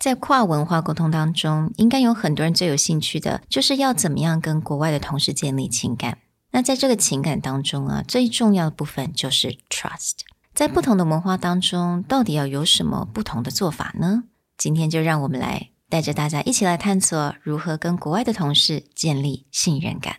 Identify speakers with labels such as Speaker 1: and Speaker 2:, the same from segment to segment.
Speaker 1: 在跨文化沟通当中，应该有很多人最有兴趣的，就是要怎么样跟国外的同事建立情感。那在这个情感当中啊，最重要的部分就是 trust。在不同的文化当中，到底要有什么不同的做法呢？今天就让我们来带着大家一起来探索如何跟国外的同事建立信任感。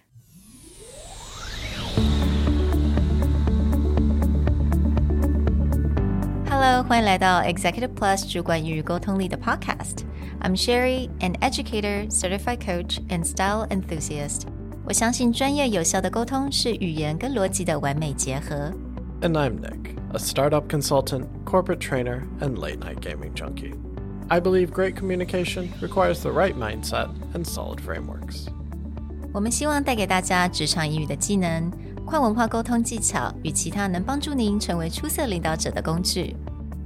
Speaker 1: Hello，欢迎来到 Executive Plus 主管与沟通力的 Podcast。I'm Sherry, an educator, certified coach, and style enthusiast. 我相信专业有效的沟通是语言跟逻辑的完美结合。
Speaker 2: And I'm Nick, a startup consultant, corporate trainer, and late night gaming junkie. I believe great communication requires the right mindset and solid frameworks.
Speaker 1: 我们希望带给大家职场英语的技能、跨文化沟通技巧与其他能帮助您成为出色领导者的工具。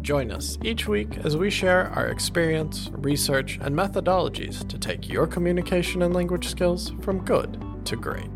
Speaker 2: Join us each week as we share our experience, research, and methodologies to take your communication and language skills from good to great.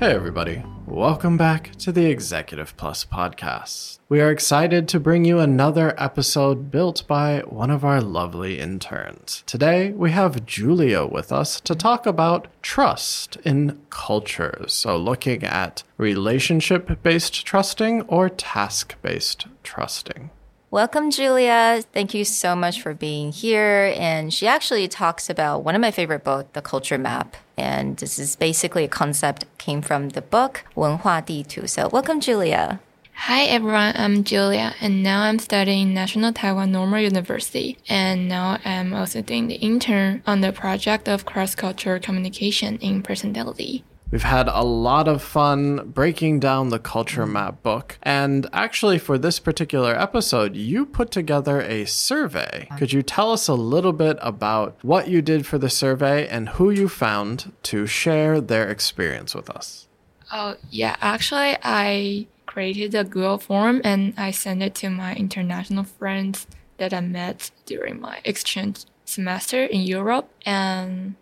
Speaker 2: Hey, everybody. Welcome back to the Executive Plus podcast. We are excited to bring you another episode built by one of our lovely interns. Today, we have Julia with us to talk about trust in cultures. So, looking at relationship based trusting or task based trusting.
Speaker 1: Welcome, Julia. Thank you so much for being here. And she actually talks about one of my favorite books, The Culture Map. And this is basically a concept came from the book 文化地图. So welcome, Julia.
Speaker 3: Hi everyone, I'm Julia, and now I'm studying National Taiwan Normal University. And now I'm also doing the intern on the project of cross-cultural communication in personality.
Speaker 2: We've had a lot of fun breaking down the culture mm. map book. And actually, for this particular episode, you put together a survey. Could you tell us a little bit about what you did for the survey and who you found to share their experience with us?
Speaker 3: Oh, yeah. Actually, I created a Google form and I sent it to my international friends that I met during my exchange semester in Europe. And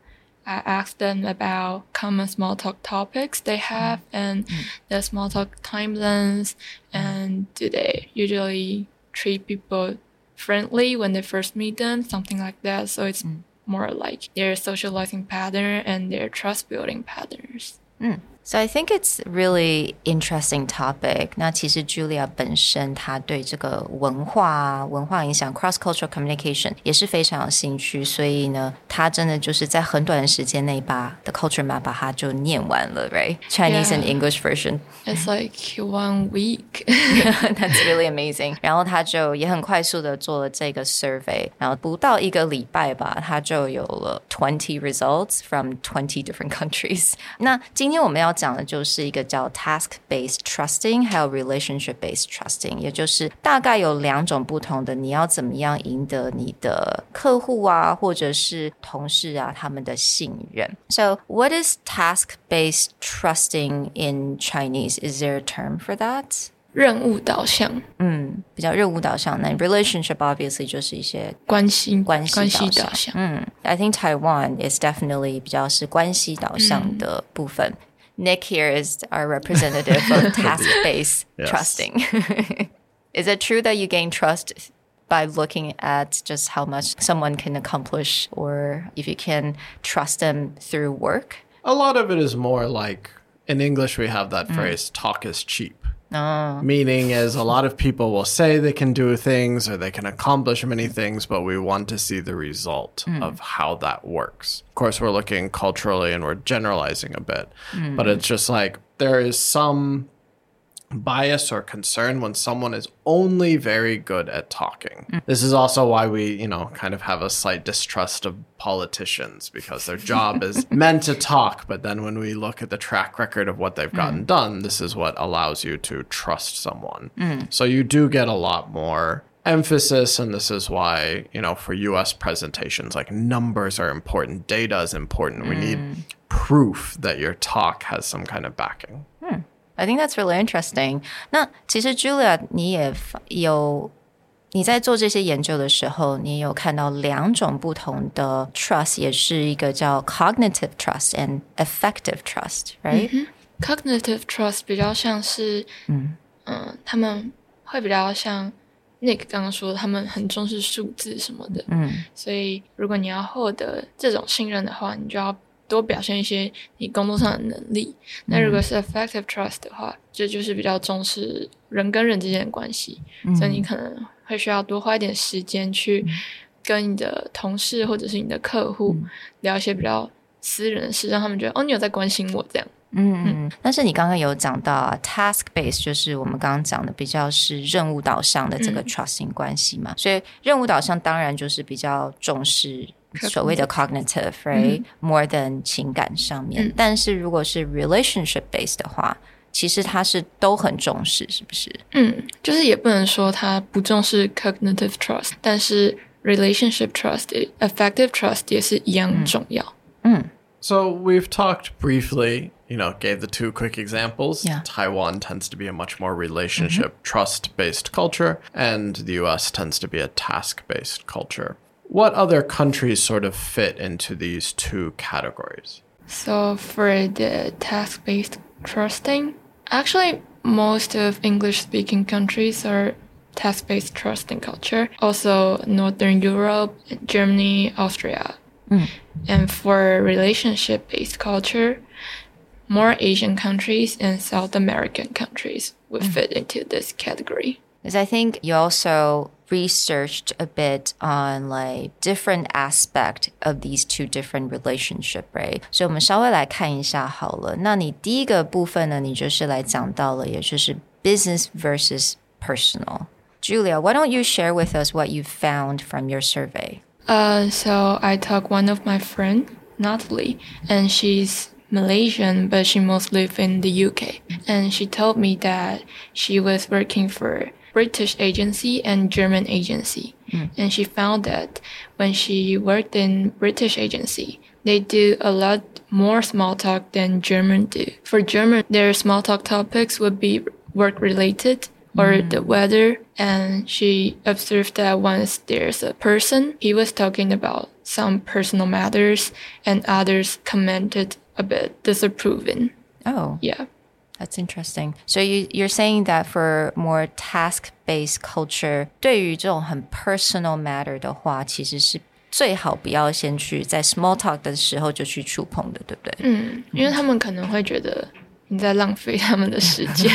Speaker 3: I asked them about common small talk topics they have mm. and mm. the small talk timelines and do they usually treat people friendly when they first meet them, something like that. So it's mm. more like their socializing pattern and their trust building patterns.
Speaker 1: Mm. So I think it's really interesting topic. 那其实 Julia 本身她对这个文化文化影响 cross cultural communication 也是非常有兴趣，所以呢，她真的就是在很短的时间内把 the culture map 把它就念完了，right? Chinese and English version.
Speaker 3: It's like one week.
Speaker 1: That's really amazing. 然后他就也很快速的做了这个 survey，然后不到一个礼拜吧，他就有了 twenty results from twenty different countries. 那今天我们要 讲的就是一个叫 task based trusting，还有 relationship based trusting，也就是大概有两种不同的，你要怎么样赢得你的客户啊，或者是同事啊他们的信任。So what is task based trusting in Chinese? Is there a term for that?
Speaker 3: 任务导向，
Speaker 1: 嗯，比较任务导向。那 relationship obviously 就是一些
Speaker 3: 关系
Speaker 1: 关系
Speaker 3: 关系导向。
Speaker 1: 嗯，I think Taiwan is definitely 比较是关系导向的部分。 Nick here is our representative of task-based trusting. is it true that you gain trust by looking at just how much someone can accomplish or if you can trust them through work?
Speaker 2: A lot of it is more like in English we have that mm. phrase talk is cheap. Oh. Meaning is a lot of people will say they can do things or they can accomplish many things, but we want to see the result mm. of how that works. Of course, we're looking culturally and we're generalizing a bit, mm. but it's just like there is some bias or concern when someone is only very good at talking. Mm. This is also why we, you know, kind of have a slight distrust of politicians because their job is meant to talk, but then when we look at the track record of what they've gotten mm. done, this is what allows you to trust someone. Mm. So you do get a lot more emphasis and this is why you know for us presentations like numbers are important data is important we need mm. proof that your talk has some kind of backing
Speaker 1: hmm. I think that's really interesting. interesting。那其实 Julia，你也有你在做这些研究的时候，你有看到两种不同的 trust，也是一个叫 cognitive trust and affective
Speaker 3: Cognitive trust 比较像是，嗯嗯，他们会比较像 Nick 刚刚说，他们很重视数字什么的，嗯，所以如果你要获得这种信任的话，你就要多表现一些你工作上的能力。那如果是 effective trust 的话，这就是比较重视人跟人之间的关系，所以你可能会需要多花一点时间去跟你的同事或者是你的客户聊一些比较私人的事，让他们觉得哦，你有在关心我这样。
Speaker 1: 嗯嗯，但是你刚刚有讲到啊，task base 就是我们刚刚讲的比较是任务导向的这个 trusting 关系嘛，所以任务导向当然就是比较重视所谓的 cognitive，right？more than 情感上面，但是如果是 relationship base 的话，其实它是都很重视，是不是？
Speaker 3: 嗯，就是也不能说它不重视 cognitive trust，但是 relationship trust，effective trust 也是一样重要。
Speaker 2: 嗯，So we've talked briefly. you know, gave the two quick examples. Yeah. Taiwan tends to be a much more relationship, mm-hmm. trust based culture, and the US tends to be a task based culture. What other countries sort of fit into these two categories?
Speaker 3: So, for the task based trusting, actually, most of English speaking countries are task based trusting culture. Also, Northern Europe, Germany, Austria. Mm. And for relationship based culture, more Asian countries and South American countries would mm. fit into this category.
Speaker 1: Because I think you also researched a bit on like different aspect of these two different relationship, right? 所以我们稍微来看一下好了。那你第一个部分呢，你就是来讲到了，也就是 business versus personal. Julia, why don't you share with us what you found from your survey?
Speaker 3: Uh, so I took one of my friend, Natalie, and she's Malaysian, but she mostly lives in the UK. And she told me that she was working for British agency and German agency. Mm. And she found that when she worked in British agency, they do a lot more small talk than German do. For German, their small talk topics would be work related or mm. the weather. And she observed that once there's a person, he was talking about some personal matters and others commented a bit disapproving.
Speaker 1: Oh.
Speaker 3: Yeah.
Speaker 1: That's interesting. So you you're saying that for more task based culture，对于这种很 personal matter 的话，其实是最好不要先去在 small talk 的时候就去触碰的，对不对？
Speaker 3: 嗯，因为他们可能会觉得你在浪费他们的时间。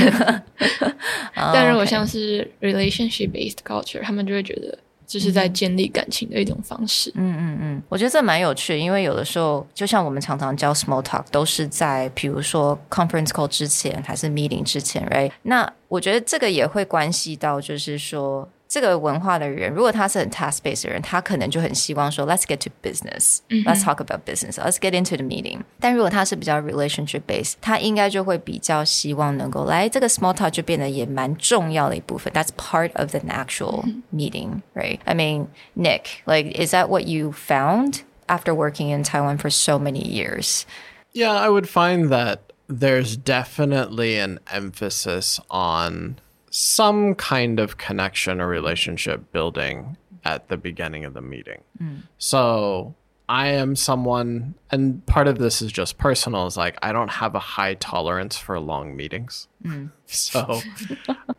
Speaker 3: 但如果像是 relationship based culture，他们就会觉得 就是在建立感情的一种方式。
Speaker 1: 嗯嗯嗯，我觉得这蛮有趣的，因为有的时候，就像我们常常教 small talk，都是在比如说 conference call 之前还是 meeting 之前，right？那我觉得这个也会关系到，就是说。这个文化的人，如果他是很 task based 的人，他可能就很希望说，Let's get to business，Let's talk about business，Let's get into the meeting。但如果他是比较 relationship based，他应该就会比较希望能够来这个 small talk 就变得也蛮重要的一部分。That's part of the actual meeting, right? I mean, Nick, like, is that what you found after working in Taiwan for so many years?
Speaker 2: Yeah, I would find that there's definitely an emphasis on some kind of connection or relationship building at the beginning of the meeting. Mm. So I am someone, and part of this is just personal, is like I don't have a high tolerance for long meetings. Mm. So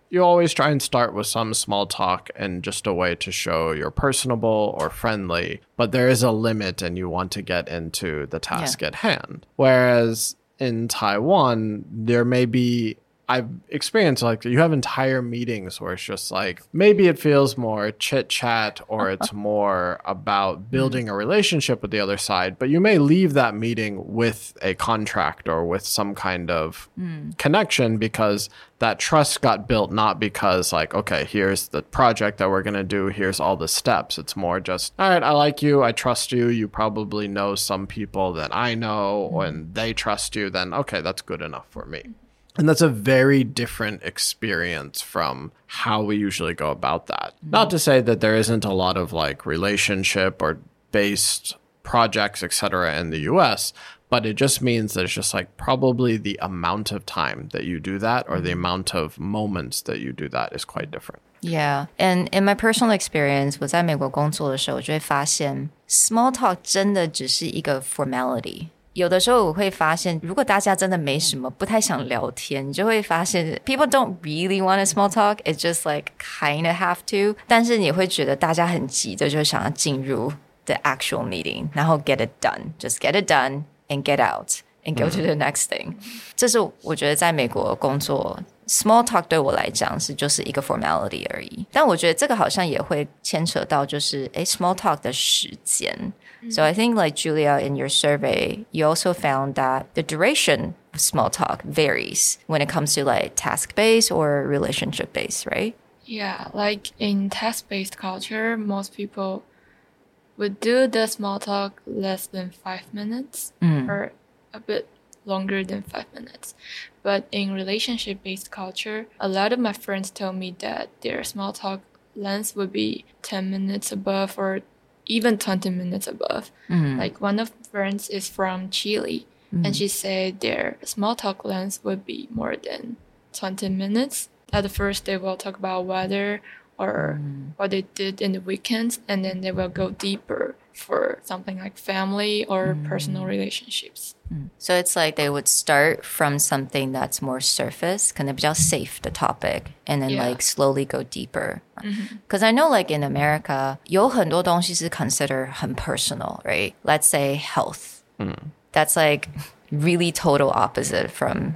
Speaker 2: you always try and start with some small talk and just a way to show you're personable or friendly, but there is a limit and you want to get into the task yeah. at hand. Whereas in Taiwan, there may be I've experienced like you have entire meetings where it's just like maybe it feels more chit chat or it's more about building a relationship with the other side, but you may leave that meeting with a contract or with some kind of mm. connection because that trust got built not because like okay here's the project that we're going to do here's all the steps it's more just all right i like you i trust you you probably know some people that i know mm. and they trust you then okay that's good enough for me and that's a very different experience from how we usually go about that. Mm-hmm. Not to say that there isn't a lot of like relationship or based projects, etc., in the US, but it just means that it's just like probably the amount of time that you do that or the mm-hmm. amount of moments that you do that is quite different.
Speaker 1: Yeah, and in my personal experience，我在美国工作的时候，我就会发现，small talk 真的只是一个 formality。 有的时候我会发现，如果大家真的没什么，不太想聊天，你就会发现 people don't really want a small talk. It's just like kind of have to. 但是你会觉得大家很急的，就想要进入 the actual meeting，然后 get it done. Just get it done and get out and go to the next thing. 这是我觉得在美国工作 small talk 对我来讲是就是一个 formality 而已。但我觉得这个好像也会牵扯到就是诶 small talk 的时间。 So I think like Julia in your survey, you also found that the duration of small talk varies when it comes to like task based or relationship based, right?
Speaker 3: Yeah, like in task based culture, most people would do the small talk less than five minutes mm. or a bit longer than five minutes. But in relationship based culture, a lot of my friends told me that their small talk length would be 10 minutes above or even 20 minutes above. Mm-hmm. Like one of friends is from Chile and mm-hmm. she said their small talk length would be more than 20 minutes. At first they will talk about weather or mm-hmm. what they did in the weekends and then they will go deeper for something like family or personal relationships.
Speaker 1: So it's like they would start from something that's more surface, kind of just safe the topic, and then
Speaker 3: Yeah.
Speaker 1: like slowly go deeper. Because I know like in America, 有很多东西是 consider 很 personal, right? Let's say health. That's like really total opposite from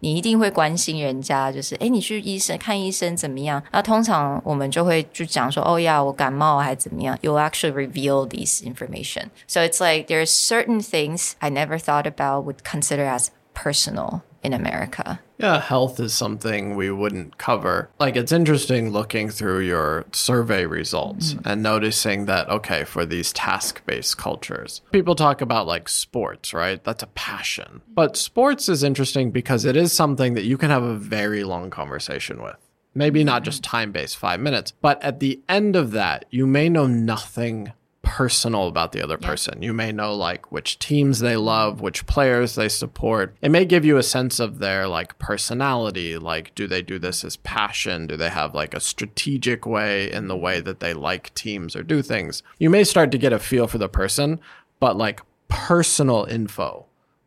Speaker 1: 你一定会关心人家，就是诶，你去医生看医生怎么样？那通常我们就会去讲说，哦呀，我感冒还怎么样？You'll actually reveal these information. So it's like there's certain things I never thought about would consider as personal in America.
Speaker 2: Yeah, health is something we wouldn't cover. Like, it's interesting looking through your survey results mm-hmm. and noticing that, okay, for these task based cultures, people talk about like sports, right? That's a passion. But sports is interesting because it is something that you can have a very long conversation with. Maybe not mm-hmm. just time based, five minutes, but at the end of that, you may know nothing personal about the other person. You may know like which teams they love, which players they support. It may give you a sense of their like personality, like do they do this as passion? Do they have like a strategic way in the way that they like teams or do things? You may start to get a feel for the person, but like personal info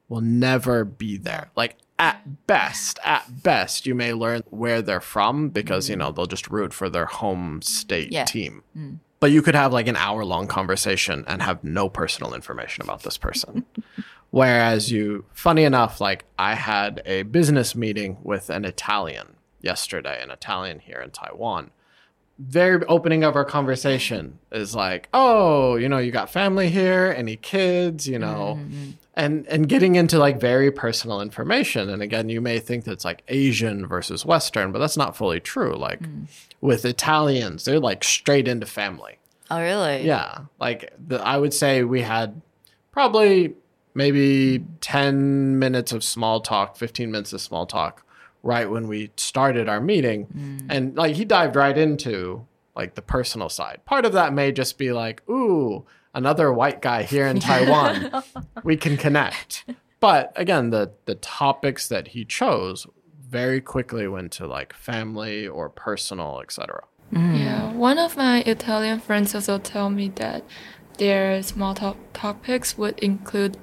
Speaker 2: will never be there. Like at best, at best, you may learn where they're from because, you mm. know, they'll just root for their home state
Speaker 1: Yeah.
Speaker 2: team. Mm. But you could have like an hour long conversation and have no personal information about this person. Whereas you, funny enough, like I had a business meeting with an Italian yesterday, an Italian here in Taiwan. Very opening of our conversation is like, oh, you know, you got family here, any kids, you know, mm-hmm, mm-hmm. and and getting into like very personal information. And again, you may think that's like Asian versus Western, but that's not fully true. Like mm. with Italians, they're like straight into family.
Speaker 1: Oh, really?
Speaker 2: Yeah, like the, I would say we had probably maybe 10 minutes of small talk, 15 minutes of small talk right when we started our meeting. Mm. And like he dived right into like the personal side. Part of that may just be like, ooh, another white guy here in Taiwan. we can connect. But again, the the topics that he chose very quickly went to like family or personal, etc. Mm.
Speaker 3: Yeah, one of my Italian friends also told me that their small talk topics would include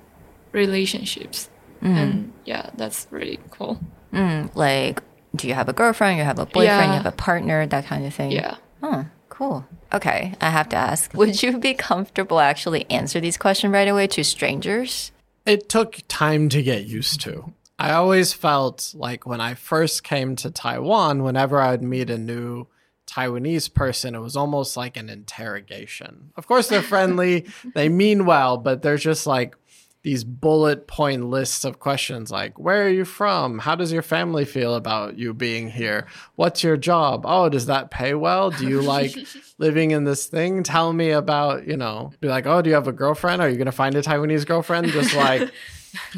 Speaker 3: relationships. Mm. And yeah, that's really cool.
Speaker 1: Mm, like, do you have a girlfriend? You have a boyfriend? You have a partner? That kind of thing.
Speaker 3: Yeah.
Speaker 1: Oh, cool. Okay, I have to ask: Would you be comfortable actually answer these questions right away to strangers?
Speaker 2: it took time to get used to. I always felt like when I first came to Taiwan, whenever I would meet a new Taiwanese person, it was almost like an interrogation. Of course, they're friendly, they mean well, but they're just like these bullet point lists of questions like where are you from? How does your family feel about you being here? What's your job? Oh does that pay well? Do you like living in this thing? Tell me about you know be like oh do you have a girlfriend? Are you going to find a taiwanese girlfriend? Just like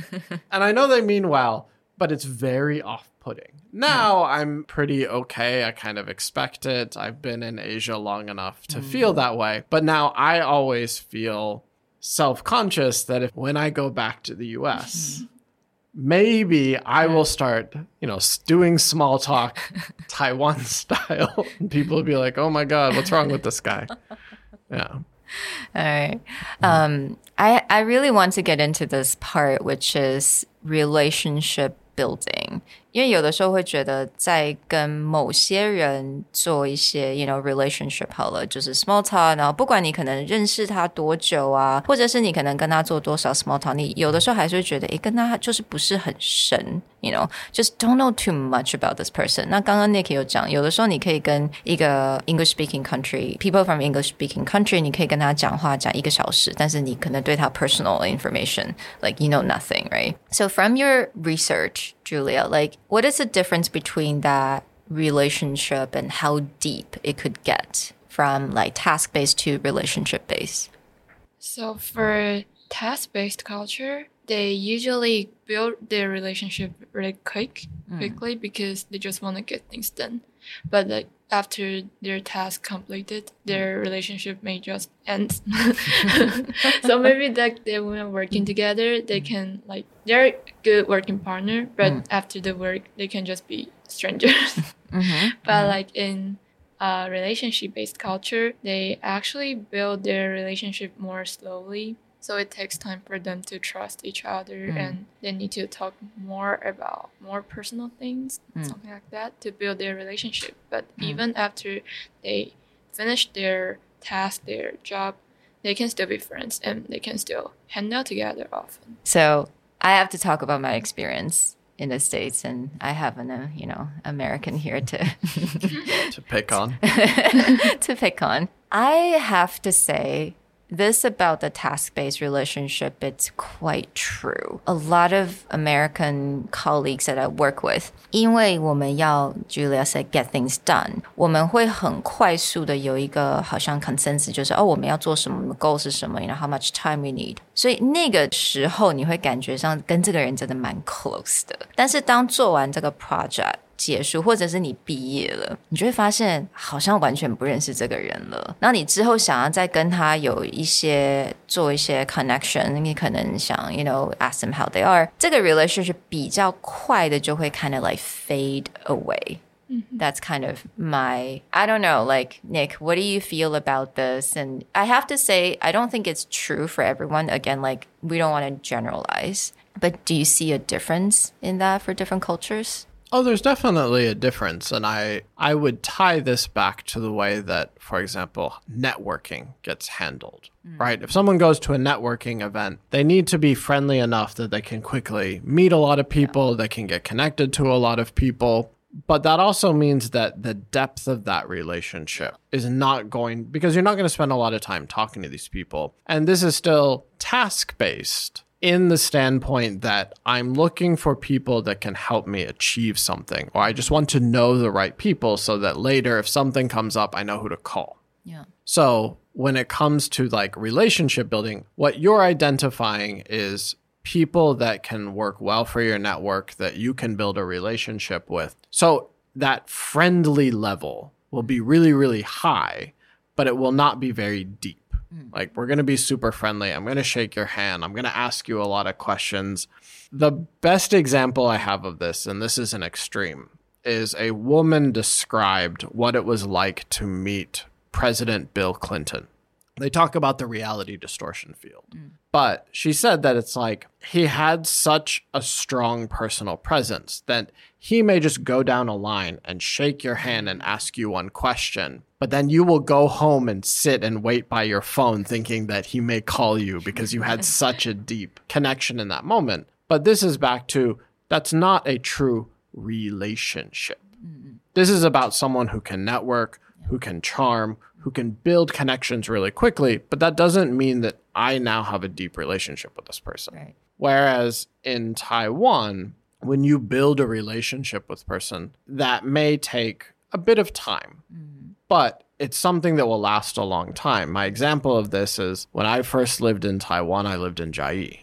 Speaker 2: and i know they mean well but it's very off putting. Now I'm pretty okay. I kind of expect it. I've been in Asia long enough to feel mm. that way. But now I always feel self conscious that if when I go back to the US, maybe I will start, you know, doing small talk Taiwan style. And people will be like, oh my God, what's wrong with this guy? Yeah.
Speaker 1: All right. Um, I I really want to get into this part, which is relationship building. 因为有的时候会觉得在跟某些人做一些，you know relationship 好了，就是 small talk，然后不管你可能认识他多久啊，或者是你可能跟他做多少 small talk，你有的时候还是会觉得，诶，跟他就是不是很深，you know，just don't know too much about this person。那刚刚 Nick 有讲，有的时候你可以跟一个 English speaking country，people from English speaking country，你可以跟他讲话讲一个小时，但是你可能对他 personal information，like you know nothing，right？So from your research。 Julia, like what is the difference between that relationship and how deep it could get from like task based to relationship based?
Speaker 3: So for task based culture, they usually build their relationship really quick, mm. quickly because they just want to get things done. But like after their task completed, their mm. relationship may just end. so maybe that they when working together, they mm. can like they're a good working partner, but mm. after the work, they can just be strangers. Mm-hmm, but mm-hmm. like in uh, relationship based culture, they actually build their relationship more slowly. So it takes time for them to trust each other mm. and they need to talk more about more personal things, mm. something like that, to build their relationship. But mm. even after they finish their task, their job, they can still be friends and they can still hang out together often.
Speaker 1: So I have to talk about my experience in the States and I have an, uh, you know, American here to
Speaker 2: To pick on.
Speaker 1: to pick on. I have to say, this about the task based relationship, it's quite true. A lot of American colleagues that I work with, 因为我们要 Julia said get things done，我们会很快速的有一个好像 consensus，就是哦我们要做什么我们的，goal 是什么，you know how much time we need。所以那个时候你会感觉上跟这个人真的蛮 close 的。但是当做完这个 project。 结束，或者是你毕业了，你就会发现好像完全不认识这个人了。然后你之后想要再跟他有一些做一些 connection，你可能想，you know ask them how they are，这个 relationship 比较快的就会 kind of like fade away。That's kind of my, I don't know, like, Nick, what do you feel about this? And I have to say, I don't think it's true for everyone. Again, like, we don't want to generalize. But do you see a difference in that for different cultures?
Speaker 2: Oh, there's definitely a difference, and I I would tie this back to the way that, for example, networking gets handled. Mm. Right? If someone goes to a networking event, they need to be friendly enough that they can quickly meet a lot of people, they can get connected to a lot of people. But that also means that the depth of that relationship is not going because you're not going to spend a lot of time talking to these people. And this is still task based in the standpoint that I'm looking for people that can help me achieve something, or I just want to know the right people so that later, if something comes up, I know who to call.
Speaker 1: Yeah.
Speaker 2: So when it comes to like relationship building, what you're identifying is people that can work well for your network that you can build a relationship with. So that friendly level will be really, really high, but it will not be very deep. Mm. Like, we're going to be super friendly. I'm going to shake your hand. I'm going to ask you a lot of questions. The best example I have of this, and this is an extreme, is a woman described what it was like to meet President Bill Clinton. They talk about the reality distortion field. Mm. But she said that it's like he had such a strong personal presence that he may just go down a line and shake your hand and ask you one question, but then you will go home and sit and wait by your phone thinking that he may call you because you had such a deep connection in that moment. But this is back to that's not a true relationship. This is about someone who can network, who can charm, who can build connections really quickly, but that doesn't mean that I now have a deep relationship with this person.
Speaker 1: Right.
Speaker 2: Whereas in Taiwan, when you build a relationship with a person, that may take a bit of time, mm. But it's something that will last a long time. My example of this is when I first lived in Taiwan, I lived in Chiayi.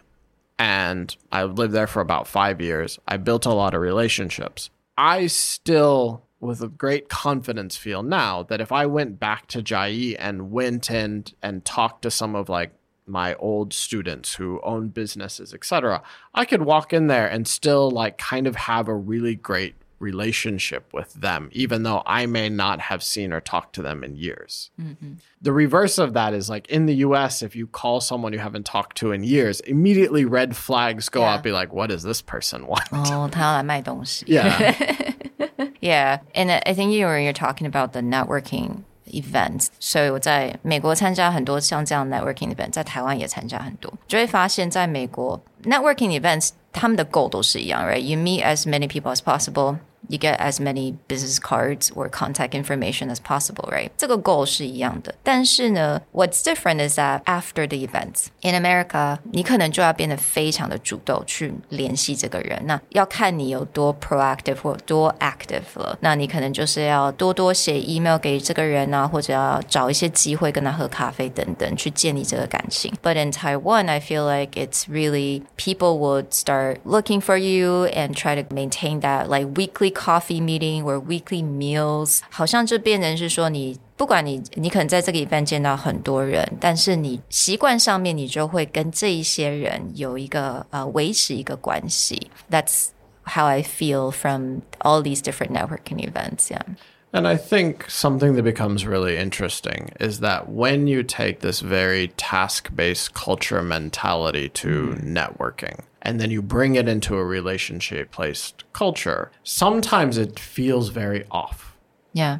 Speaker 2: and I lived there for about five years. I built a lot of relationships. I still, with a great confidence, feel now that if I went back to Chiayi and went in and talked to some of like my old students who own businesses, etc., I could walk in there and still like kind of have a really great relationship with them, even though I may not have seen or talked to them in years. Mm-hmm. The reverse of that is like in the US, if you call someone you haven't talked to in years, immediately red flags go
Speaker 1: Yeah.
Speaker 2: up, be like, what does this person want?
Speaker 1: 哦，他要来卖东西。
Speaker 2: Yeah.
Speaker 1: Yeah, and I think you were you're talking about the networking events. 所以我在美国参加很多像这样 networking event，在台湾也参加很多，就会发现在美国 networking events 他们的 goal 都是一样，right? You meet as many people as possible. You get as many business cards or contact information as possible, right? 这个 goal 是一样的。但是呢，what's different is that after the events in America，你可能就要变得非常的主动去联系这个人。那要看你有多 proactive 或多 active 了。那你可能就是要多多写 email 给这个人啊，或者要找一些机会跟他喝咖啡等等，去建立这个感情。But in Taiwan, I feel like it's really people would start looking for you and try to maintain that like weekly coffee meeting or weekly meals，好像就变成是说你。不管你，你可能在这个 event 见到很多人，但是你习惯上面，你就会跟这一些人有一个呃维持一个关系。That's how I feel from all these different networking events. Yeah.
Speaker 2: And I think something that becomes really interesting is that when you take this very task based culture mentality to networking and then you bring it into a relationship based culture, sometimes it feels very off.
Speaker 1: Yeah.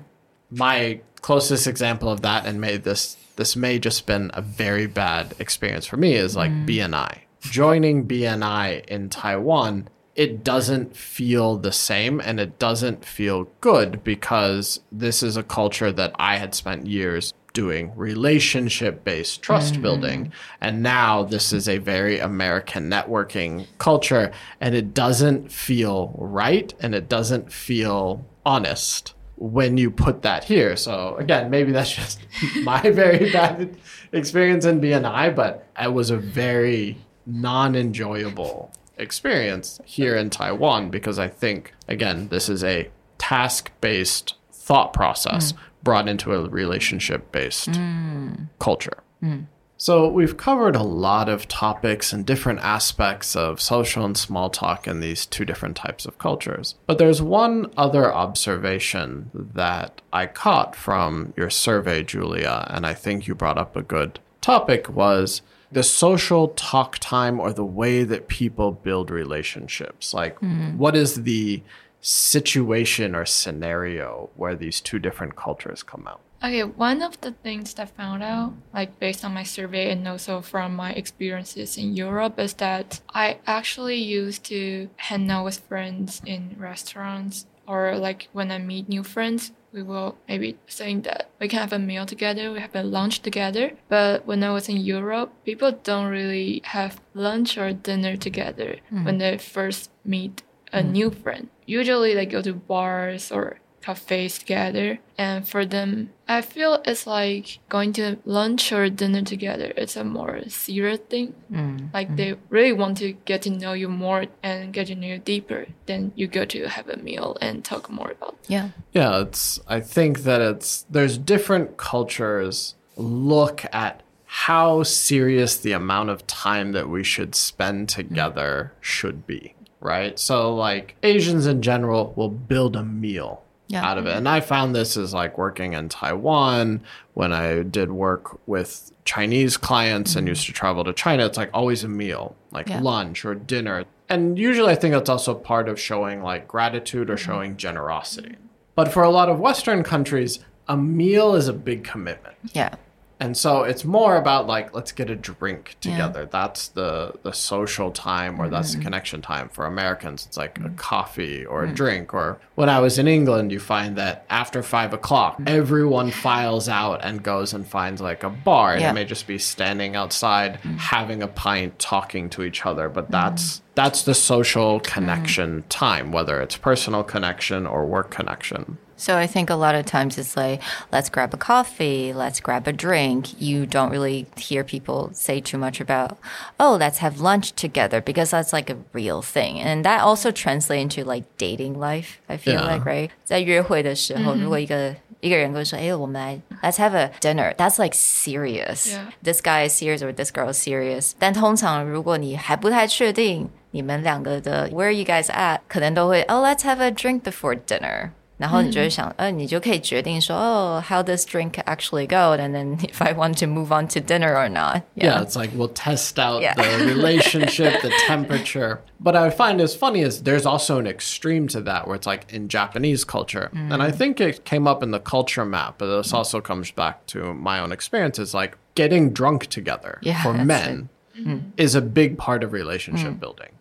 Speaker 2: My closest example of that, and may this this may just been a very bad experience for me, is like mm. BNI. Joining BNI in Taiwan, it doesn't feel the same and it doesn't feel good because this is a culture that I had spent years doing relationship based trust mm-hmm. building. And now this is a very American networking culture and it doesn't feel right and it doesn't feel honest when you put that here. So again, maybe that's just my very bad experience in BNI, but it was a very non-enjoyable experience here in Taiwan because I think again, this is a task-based thought process mm. Brought into a relationship-based hmm. culture. Hmm. So, we've covered a lot of topics and different aspects of social and small talk in these two different types of cultures. But there's one other observation that I caught from your survey, Julia, and I think you brought up a good topic was the social talk time or the way that people build relationships. Like, hmm. what is the situation or scenario where these two different cultures come out?
Speaker 3: Okay, one of the things that I found out, like based on my survey and also from my experiences in Europe, is that I actually used to hang out with friends in restaurants or like when I meet new friends, we will maybe saying that we can have a meal together, we have a lunch together. But when I was in Europe, people don't really have lunch or dinner together mm-hmm. when they first meet a mm. new friend. Usually they go to bars or cafes together. And for them, I feel it's like going to lunch or dinner together. It's a more serious thing. Mm, like mm. they really want to get to know you more and get to know you deeper. Then you go to have a meal and talk more about.
Speaker 1: Yeah.
Speaker 2: Yeah, it's I think that it's there's different cultures look at how serious the amount of time that we should spend together should be, right? So like Asians in general will build a meal
Speaker 1: Yeah.
Speaker 2: out of it. Mm-hmm. And I found this as like working in Taiwan when I did work with Chinese clients and mm-hmm. used to travel to China. It's like always a meal, like
Speaker 1: Yeah.
Speaker 2: lunch or dinner. And usually I think that's also part of showing like gratitude or mm-hmm. showing generosity. But for a lot of Western countries, a meal is a big commitment.
Speaker 1: Yeah.
Speaker 2: And so it's more about like let's get a drink together. That's the the social time or that's the mm-hmm. connection time. For Americans, it's like a mm-hmm. coffee or a mm. drink. Or when I was in England, you find that after five o'clock, mm-hmm. everyone files out and goes and finds like a bar. And
Speaker 1: Yeah.
Speaker 2: it may just be standing outside, mm. having a pint, talking to each other. But that's that's the social connection mm. time, whether it's personal connection or work connection.
Speaker 1: So I think a lot of times it's like, let's grab a coffee, let's grab a drink. You don't really hear people say too much about, oh, let's have lunch together because that's like a real thing. And that also translates into like dating life, I feel yeah. like, right? 在约会的时候，如果一个一个人会说，哎，我们来 let's have a dinner. That's like serious.
Speaker 3: Yeah.
Speaker 1: This guy is serious or this girl is serious. 但通常如果你还不太确定你们两个的 where are you guys at，可能都会 oh let's have a drink before dinner。 然后你就会想，呃，你就可以决定说，哦，how does drink actually go, and then if I want to move on to dinner or not.
Speaker 2: Yeah, yeah it's like we'll test out yeah. the relationship, the temperature. But I find is funny is there's also an extreme to that where it's like in Japanese culture, mm. and I think it came up in the culture map, but this also comes back to my own experience. Is like getting drunk together yeah, for men mm. is a big part of relationship mm. building,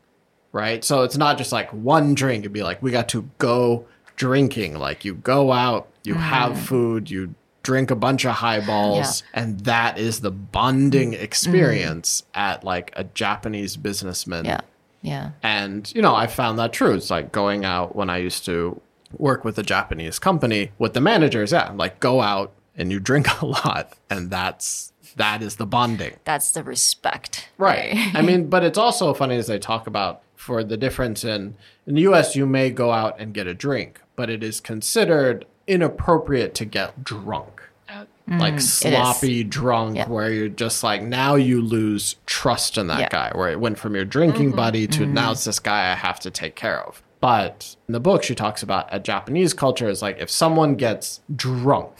Speaker 2: right? So it's not just like one drink; it'd be like we got to go drinking. Like you go out, you mm. have food, you drink a bunch of highballs, yeah. and that is the bonding mm. experience mm. at like a Japanese businessman.
Speaker 1: Yeah. Yeah.
Speaker 2: And, you know, I found that true. It's like going out when I used to work with a Japanese company with the managers. Yeah. Like go out and you drink a lot, and that's that is the bonding.
Speaker 1: That's the respect.
Speaker 2: Right. I mean, but it's also funny as they talk about for the difference in in the US you may go out and get a drink, but it is considered inappropriate to get drunk. Uh, like mm, sloppy drunk yeah. where you're just like now you lose trust in that yeah. guy where it went from your drinking mm-hmm. buddy to mm-hmm. now it's this guy I have to take care of. But in the book, she talks about a Japanese culture is like if someone gets drunk,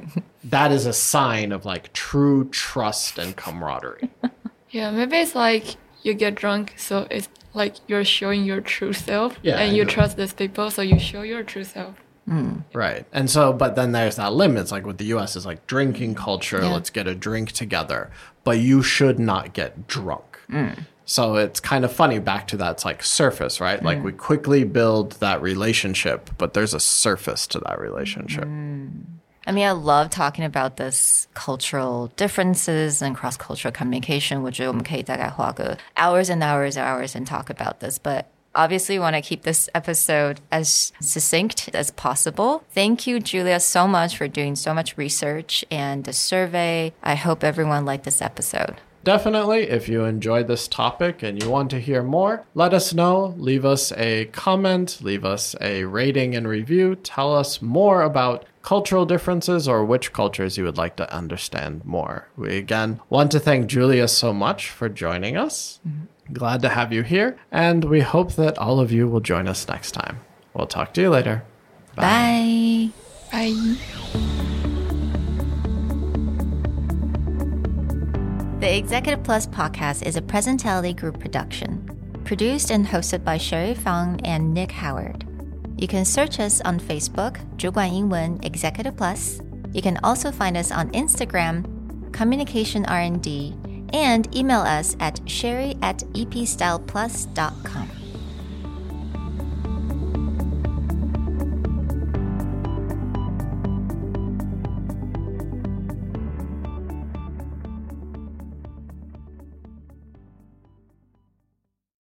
Speaker 2: that is a sign of like true trust and camaraderie.
Speaker 3: Yeah, maybe it's like you get drunk, so it's like you're showing your true self, yeah, and you trust these people, so you show your true self.
Speaker 2: Mm. Right. And so, but then there's that limits. Like with the US, is like drinking culture. Yeah. Let's get a drink together. But you should not get drunk. Mm. So it's kind of funny back to that like surface, right? Mm. Like we quickly build that relationship, but there's a surface to that relationship. Mm.
Speaker 1: I mean, I love talking about this cultural differences and cross cultural communication. 我觉得我们可以大概花个 hours and hours and hours and talk about this, but obviously want to keep this episode as succinct as possible. Thank you, Julia, so much for doing so much research and the survey. I hope everyone liked this episode.
Speaker 2: Definitely, if you enjoyed this topic and you want to hear more, let us know. Leave us a comment, leave us a rating and review. Tell us more about cultural differences or which cultures you would like to understand more. We again want to thank Julia so much for joining us. Mm-hmm. Glad to have you here, and we hope that all of you will join us next time. We'll talk to you later.
Speaker 1: Bye.
Speaker 3: Bye. Bye.
Speaker 1: The Executive Plus podcast is a Presentality Group production, produced and hosted by Sherry Fang and Nick Howard. You can search us on Facebook, 主管英文 Executive Plus. You can also find us on Instagram, Communication R&D, and email us at sherry at epstyleplus.com.